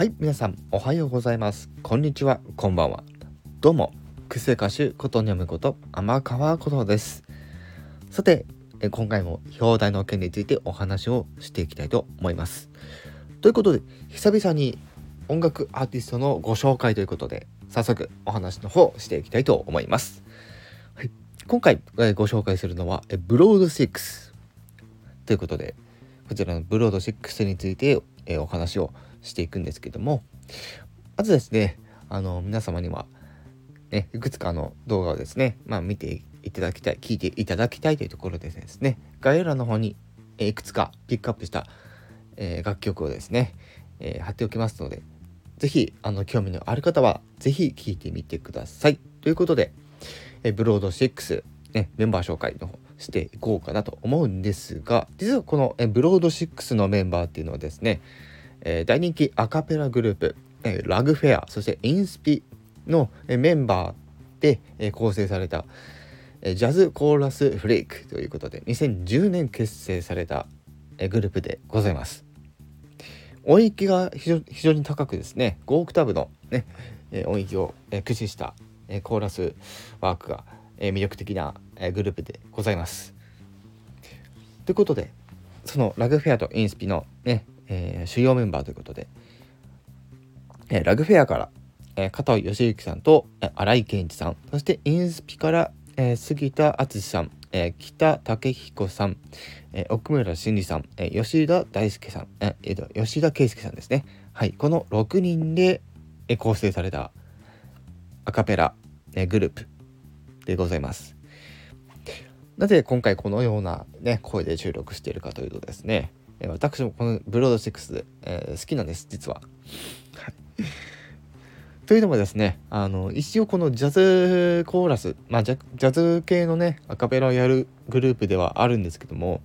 はい皆さんおはようございます。こんにちはこんばんは。どうも癖歌手ことにゃむこと天川ことです。さて今回も表題の件についてお話をしていきたいと思います。ということで久々に音楽アーティストのご紹介ということで早速お話の方していきたいと思います、はい、今回ご紹介するのはブロード6ということでこちらのブロード6についてお話をしていくんですけどもまずですねあの皆様には、ね、いくつかの動画をですね、まあ、見ていただきたい聞いていただきたいというところでですね概要欄の方にいくつかピックアップした、え、楽曲をですね、え、貼っておきますので是非興味のある方は是非聴いてみてください。ということで、えブロード6、ね、メンバー紹介の方していこうかなと思うんですが実はこのえブロード6のメンバーっていうのはですね、えー、大人気アカペラグループ、えー、ラグフェアそしてインスピの、えメンバーで、え構成された、えジャズコーラスフレークということで2010年結成された、えグループでございます。音域が非常に高くですね5オクターブの、ね、え音域を、え駆使した、えコーラスワークが、え魅力的な、えグループでございます。ということでそのラグフェアとインスピのねえー、主要メンバーということで、えー、ラグフェアから、えー、加藤義行さんと、えー、新井健一さんそしてインスピから、えー、杉田敦さん、えー、北武彦さん、えー、奥村真理さん、えー、吉田大輔さん、えー、と吉田圭介さんですね。はいこの6人で、えー、構成されたアカペラ、えー、グループでございます。なぜ今回このようなね声で収録しているかというとですねえ私もこのブロード6、えー、好きなんです実は。というのもですねあの一応このジャズコーラス、まあ、ジャジャズ系のねアカペラをやるグループではあるんですけども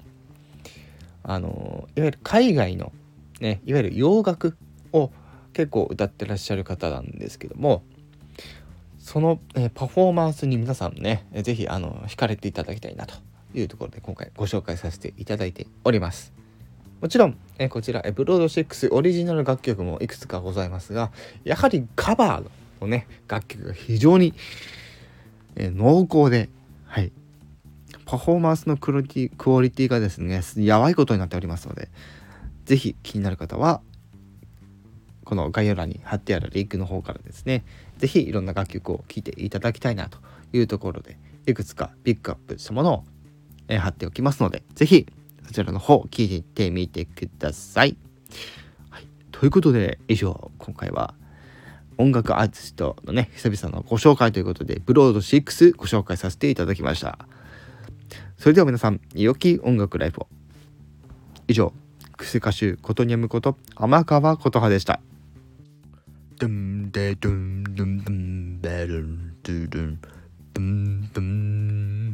あのいわゆる海外の、ね、いわゆる洋楽を結構歌ってらっしゃる方なんですけどもその、えパフォーマンスに皆さんね是非惹かれていただきたいなというところで今回ご紹介させていただいております。もちろん、えこちら、エブロード6オリジナル楽曲もいくつかございますが、やはりカバーのね、楽曲が非常に、え濃厚で、はい。パフォーマンスのクオリティクオリティがですね、やばいことになっておりますので、是非気になる方は、この概要欄に貼ってあるリンクの方からですね、是非いろんな楽曲を聴いていただきたいなというところで、いくつかピックアップしたものを、え貼っておきますので、是非そちらの方聞いてみてください。はい、ということで以上今回は音楽アーティストのね久々のご紹介ということでブロード6ご紹介させていただきました。それでは皆さん良き音楽ライフを。以上クセ歌手ことにゃむこと天川琴葉でした。ドンデドンドンドンベルンドゥドンドンドン